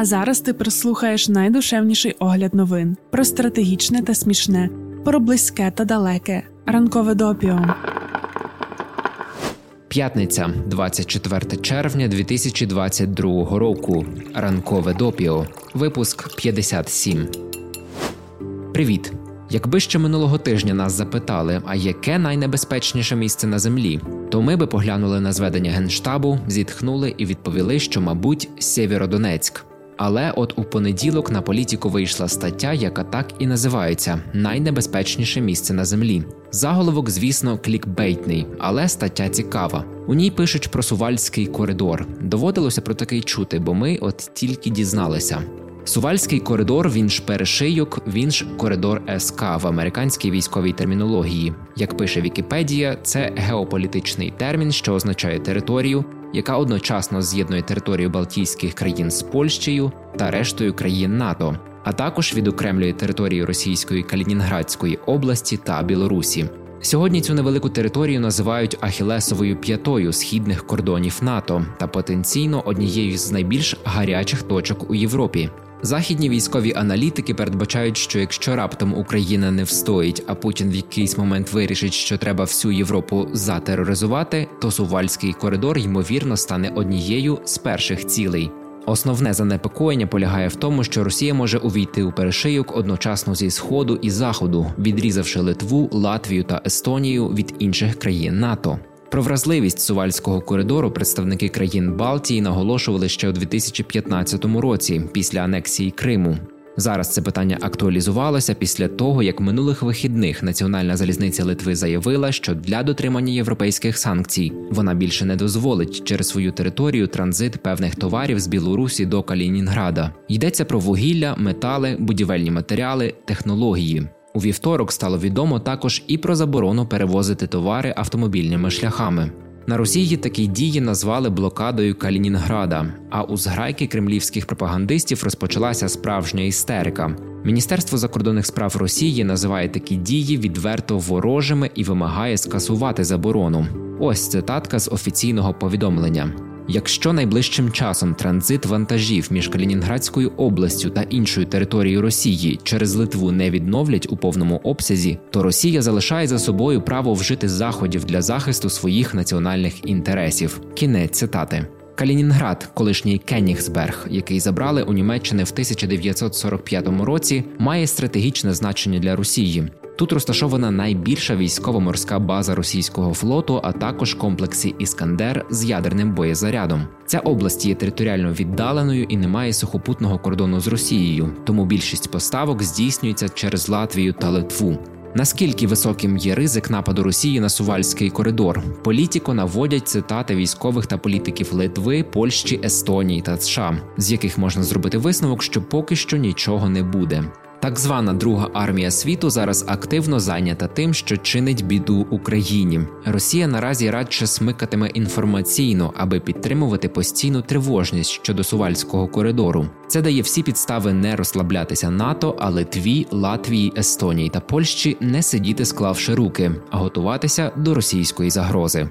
А зараз ти прослухаєш найдушевніший огляд новин про стратегічне та смішне, про близьке та далеке. Ранкове допіо. П'ятниця, 24 червня 2022 року. Ранкове допіо. Випуск 57. Привіт. Якби ще минулого тижня нас запитали, а яке найнебезпечніше місце на землі, то ми би поглянули на зведення генштабу, зітхнули і відповіли, що, мабуть, Сєвєродонецьк. Але от у понеділок на політику вийшла стаття, яка так і називається Найнебезпечніше місце на землі. Заголовок, звісно, клікбейтний, але стаття цікава. У ній пишуть про сувальський коридор. Доводилося про такий чути, бо ми от тільки дізналися. Сувальський коридор, він ж перешийок, він ж коридор СК в американській військовій термінології. Як пише Вікіпедія, це геополітичний термін, що означає територію, яка одночасно з'єднує територію Балтійських країн з Польщею та рештою країн НАТО, а також відокремлює територію Російської Калінінградської області та Білорусі. Сьогодні цю невелику територію називають Ахілесовою п'ятою східних кордонів НАТО та потенційно однією з найбільш гарячих точок у Європі. Західні військові аналітики передбачають, що якщо раптом Україна не встоїть, а Путін в якийсь момент вирішить, що треба всю Європу затероризувати, то Сувальський коридор ймовірно стане однією з перших цілей. Основне занепокоєння полягає в тому, що Росія може увійти у перешийок одночасно зі сходу і заходу, відрізавши Литву, Латвію та Естонію від інших країн НАТО. Про вразливість сувальського коридору представники країн Балтії наголошували ще у 2015 році після анексії Криму. Зараз це питання актуалізувалося після того, як минулих вихідних Національна залізниця Литви заявила, що для дотримання європейських санкцій вона більше не дозволить через свою територію транзит певних товарів з Білорусі до Калінінграда. Йдеться про вугілля, метали, будівельні матеріали, технології. У вівторок стало відомо також і про заборону перевозити товари автомобільними шляхами. На Росії такі дії назвали блокадою Калінінграда. А у зграйки кремлівських пропагандистів розпочалася справжня істерика. Міністерство закордонних справ Росії називає такі дії відверто ворожими і вимагає скасувати заборону. Ось цитатка з офіційного повідомлення. Якщо найближчим часом транзит вантажів між Калінінградською областю та іншою територією Росії через Литву не відновлять у повному обсязі, то Росія залишає за собою право вжити заходів для захисту своїх національних інтересів. Кінець цитати. Калінінград, колишній Кенігсберг, який забрали у Німеччини в 1945 році, має стратегічне значення для Росії. Тут розташована найбільша військово-морська база російського флоту, а також комплекси Іскандер з ядерним боєзарядом. Ця область є територіально віддаленою і не має сухопутного кордону з Росією, тому більшість поставок здійснюється через Латвію та Литву. Наскільки високим є ризик нападу Росії на Сувальський коридор? Політіко наводять цитати військових та політиків Литви, Польщі, Естонії та США, з яких можна зробити висновок, що поки що нічого не буде. Так звана Друга армія світу зараз активно зайнята тим, що чинить біду Україні. Росія наразі радше смикатиме інформаційно, аби підтримувати постійну тривожність щодо сувальського коридору. Це дає всі підстави не розслаблятися НАТО, а Литві, Латвії, Естонії та Польщі не сидіти, склавши руки, а готуватися до російської загрози.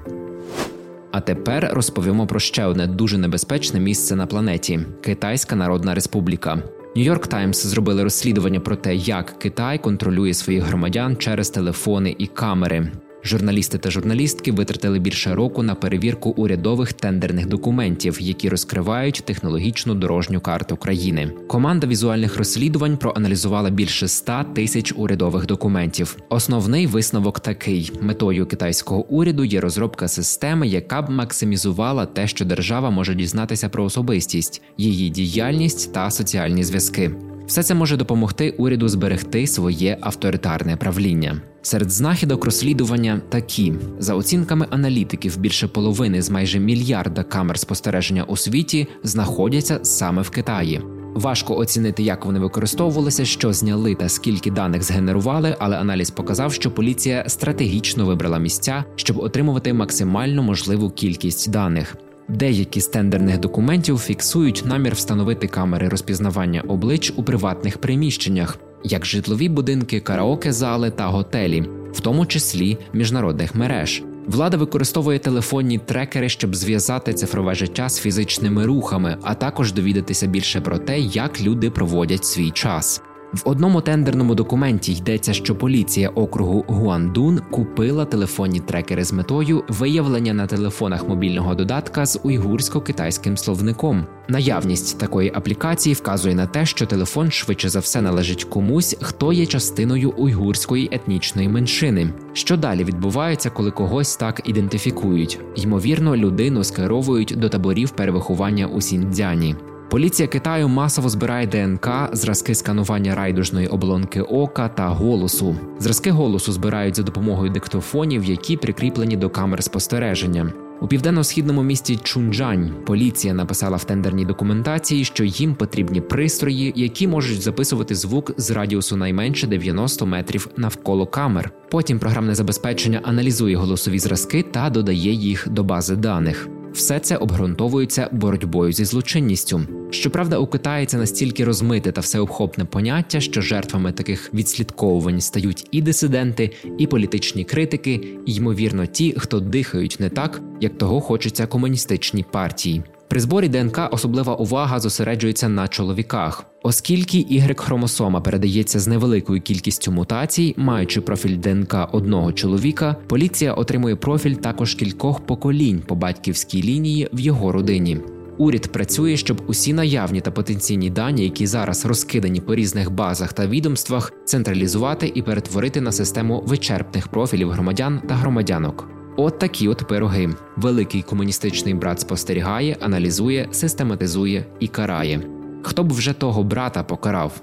А тепер розповімо про ще одне дуже небезпечне місце на планеті Китайська Народна Республіка. Нью-Йорк Таймс зробили розслідування про те, як Китай контролює своїх громадян через телефони і камери. Журналісти та журналістки витратили більше року на перевірку урядових тендерних документів, які розкривають технологічну дорожню карту країни. Команда візуальних розслідувань проаналізувала більше 100 тисяч урядових документів. Основний висновок такий: метою китайського уряду є розробка системи, яка б максимізувала те, що держава може дізнатися про особистість, її діяльність та соціальні зв'язки. Все це може допомогти уряду зберегти своє авторитарне правління. Серед знахідок розслідування такі за оцінками аналітиків, більше половини з майже мільярда камер спостереження у світі знаходяться саме в Китаї. Важко оцінити, як вони використовувалися, що зняли та скільки даних згенерували, але аналіз показав, що поліція стратегічно вибрала місця, щоб отримувати максимальну можливу кількість даних. Деякі з тендерних документів фіксують намір встановити камери розпізнавання облич у приватних приміщеннях, як житлові будинки, караоке зали та готелі, в тому числі міжнародних мереж. Влада використовує телефонні трекери, щоб зв'язати цифрове життя з фізичними рухами, а також довідатися більше про те, як люди проводять свій час. В одному тендерному документі йдеться, що поліція округу Гуандун купила телефонні трекери з метою виявлення на телефонах мобільного додатка з уйгурсько-китайським словником. Наявність такої аплікації вказує на те, що телефон швидше за все належить комусь, хто є частиною уйгурської етнічної меншини. Що далі відбувається, коли когось так ідентифікують? Ймовірно, людину скеровують до таборів перевиховання у Сіндзяні. Поліція Китаю масово збирає ДНК, зразки сканування райдужної оболонки ока та голосу. Зразки голосу збирають за допомогою диктофонів, які прикріплені до камер спостереження. У південно-східному місті Чунджань поліція написала в тендерній документації, що їм потрібні пристрої, які можуть записувати звук з радіусу найменше 90 метрів навколо камер. Потім програмне забезпечення аналізує голосові зразки та додає їх до бази даних. Все це обґрунтовується боротьбою зі злочинністю. Щоправда, у Китаї це настільки розмите та всеобхопне поняття, що жертвами таких відслідковувань стають і дисиденти, і політичні критики, і ймовірно, ті, хто дихають не так, як того хочеться комуністичній партії. При зборі ДНК особлива увага зосереджується на чоловіках, оскільки y хромосома передається з невеликою кількістю мутацій, маючи профіль ДНК одного чоловіка, поліція отримує профіль також кількох поколінь по батьківській лінії в його родині. Уряд працює, щоб усі наявні та потенційні дані, які зараз розкидані по різних базах та відомствах, централізувати і перетворити на систему вичерпних профілів громадян та громадянок. От такі от пироги. Великий комуністичний брат спостерігає, аналізує, систематизує і карає. Хто б вже того брата покарав?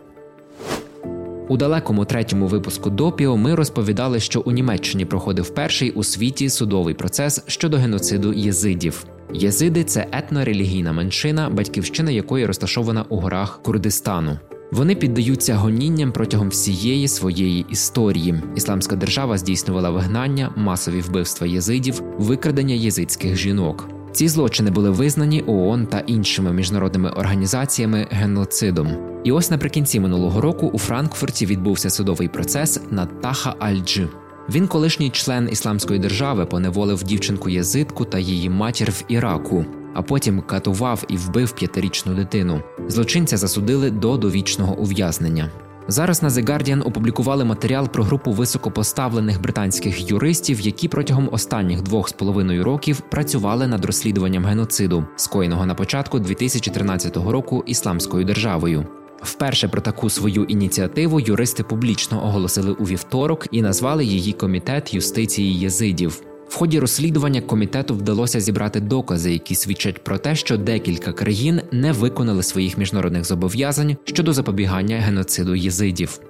У далекому третьому випуску допіо ми розповідали, що у Німеччині проходив перший у світі судовий процес щодо геноциду єзидів. Єзиди це етнорелігійна меншина, батьківщина якої розташована у горах Курдистану. Вони піддаються гонінням протягом всієї своєї історії. Ісламська держава здійснювала вигнання, масові вбивства єзидів, викрадення єзидських жінок. Ці злочини були визнані ООН та іншими міжнародними організаціями геноцидом. І ось наприкінці минулого року у Франкфурті відбувся судовий процес над Таха Аль-Джи. Він, колишній член ісламської держави, поневолив дівчинку язитку та її матір в Іраку а потім катував і вбив п'ятирічну дитину. Злочинця засудили до довічного ув'язнення. Зараз на The Guardian опублікували матеріал про групу високопоставлених британських юристів, які протягом останніх двох з половиною років працювали над розслідуванням геноциду, скоєного на початку 2013 року ісламською державою. Вперше про таку свою ініціативу юристи публічно оголосили у вівторок і назвали її комітет юстиції єзидів. В ході розслідування комітету вдалося зібрати докази, які свідчать про те, що декілька країн не виконали своїх міжнародних зобов'язань щодо запобігання геноциду єзидів.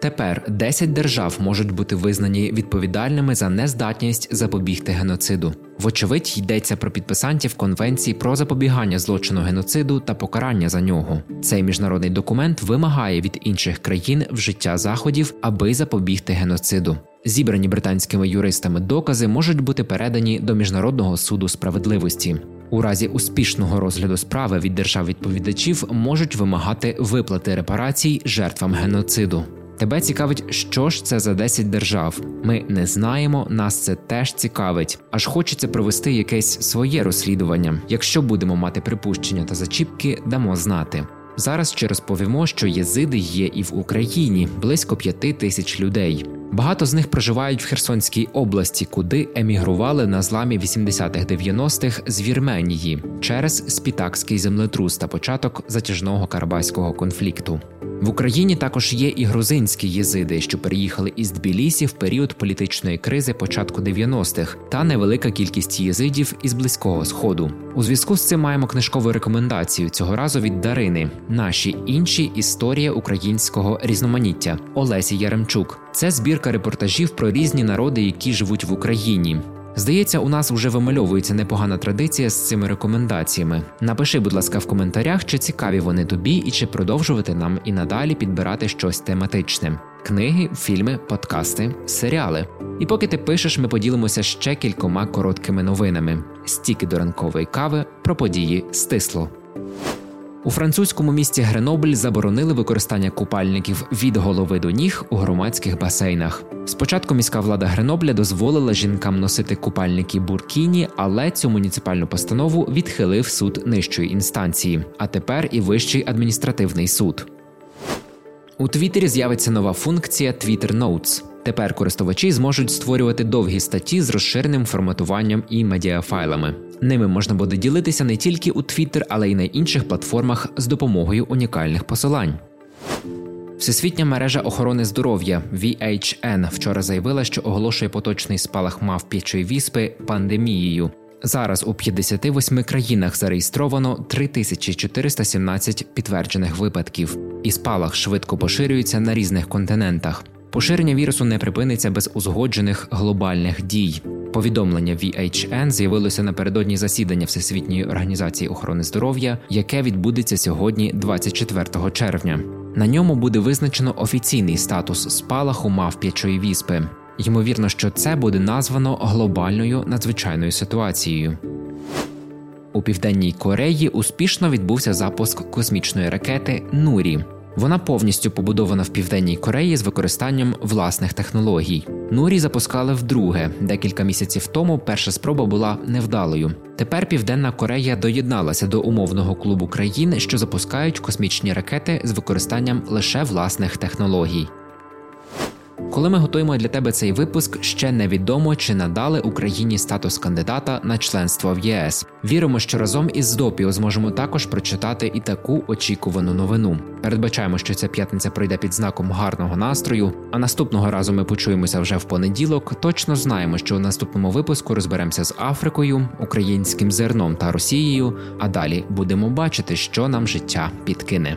Тепер 10 держав можуть бути визнані відповідальними за нездатність запобігти геноциду. Вочевидь, йдеться про підписантів Конвенції про запобігання злочину геноциду та покарання за нього. Цей міжнародний документ вимагає від інших країн вжиття заходів, аби запобігти геноциду. Зібрані британськими юристами докази можуть бути передані до міжнародного суду справедливості. У разі успішного розгляду справи від держав-відповідачів можуть вимагати виплати репарацій жертвам геноциду. Тебе цікавить, що ж це за 10 держав. Ми не знаємо, нас це теж цікавить. Аж хочеться провести якесь своє розслідування. Якщо будемо мати припущення та зачіпки, дамо знати. Зараз ще розповімо, що єзиди є і в Україні близько п'яти тисяч людей. Багато з них проживають в Херсонській області, куди емігрували на зламі 80-х-90-х з Вірменії через спітакський землетрус та початок затяжного карабаського конфлікту. В Україні також є і грузинські єзиди, що переїхали із Тбілісі в період політичної кризи початку 90-х, та невелика кількість єзидів із близького сходу. У зв'язку з цим маємо книжкову рекомендацію цього разу від Дарини. Наші інші історія українського різноманіття Олесі Яремчук. Це збірка репортажів про різні народи, які живуть в Україні. Здається, у нас вже вимальовується непогана традиція з цими рекомендаціями. Напиши, будь ласка, в коментарях, чи цікаві вони тобі, і чи продовжувати нам і надалі підбирати щось тематичне: книги, фільми, подкасти, серіали. І поки ти пишеш, ми поділимося ще кількома короткими новинами: стіки до ранкової кави про події стисло. У французькому місті Гренобль заборонили використання купальників від голови до ніг у громадських басейнах. Спочатку міська влада Гренобля дозволила жінкам носити купальники буркіні, але цю муніципальну постанову відхилив суд нижчої інстанції, а тепер і вищий адміністративний суд. У Твіттері з'явиться нова функція Twitter Notes. Тепер користувачі зможуть створювати довгі статті з розширеним форматуванням і медіафайлами. Ними можна буде ділитися не тільки у Twitter, але й на інших платформах з допомогою унікальних посилань. Всесвітня мережа охорони здоров'я VHN вчора заявила, що оголошує поточний спалах мавп'ячої віспи пандемією. Зараз у 58 країнах зареєстровано 3417 підтверджених випадків, і спалах швидко поширюється на різних континентах. Поширення вірусу не припиниться без узгоджених глобальних дій. Повідомлення VHN з'явилося напередодні засідання Всесвітньої організації охорони здоров'я, яке відбудеться сьогодні, 24 червня. На ньому буде визначено офіційний статус спалаху мавп'ячої віспи. Ймовірно, що це буде названо глобальною надзвичайною ситуацією. У південній Кореї успішно відбувся запуск космічної ракети Нурі. Вона повністю побудована в південній Кореї з використанням власних технологій. Нурі запускали вдруге. Декілька місяців тому перша спроба була невдалою. Тепер Південна Корея доєдналася до умовного клубу країн, що запускають космічні ракети з використанням лише власних технологій. Коли ми готуємо для тебе цей випуск, ще невідомо чи надали Україні статус кандидата на членство в ЄС. Віримо, що разом із Допіо зможемо також прочитати і таку очікувану новину. Передбачаємо, що ця п'ятниця пройде під знаком гарного настрою. А наступного разу ми почуємося вже в понеділок. Точно знаємо, що у наступному випуску розберемося з Африкою, українським зерном та Росією. А далі будемо бачити, що нам життя підкине.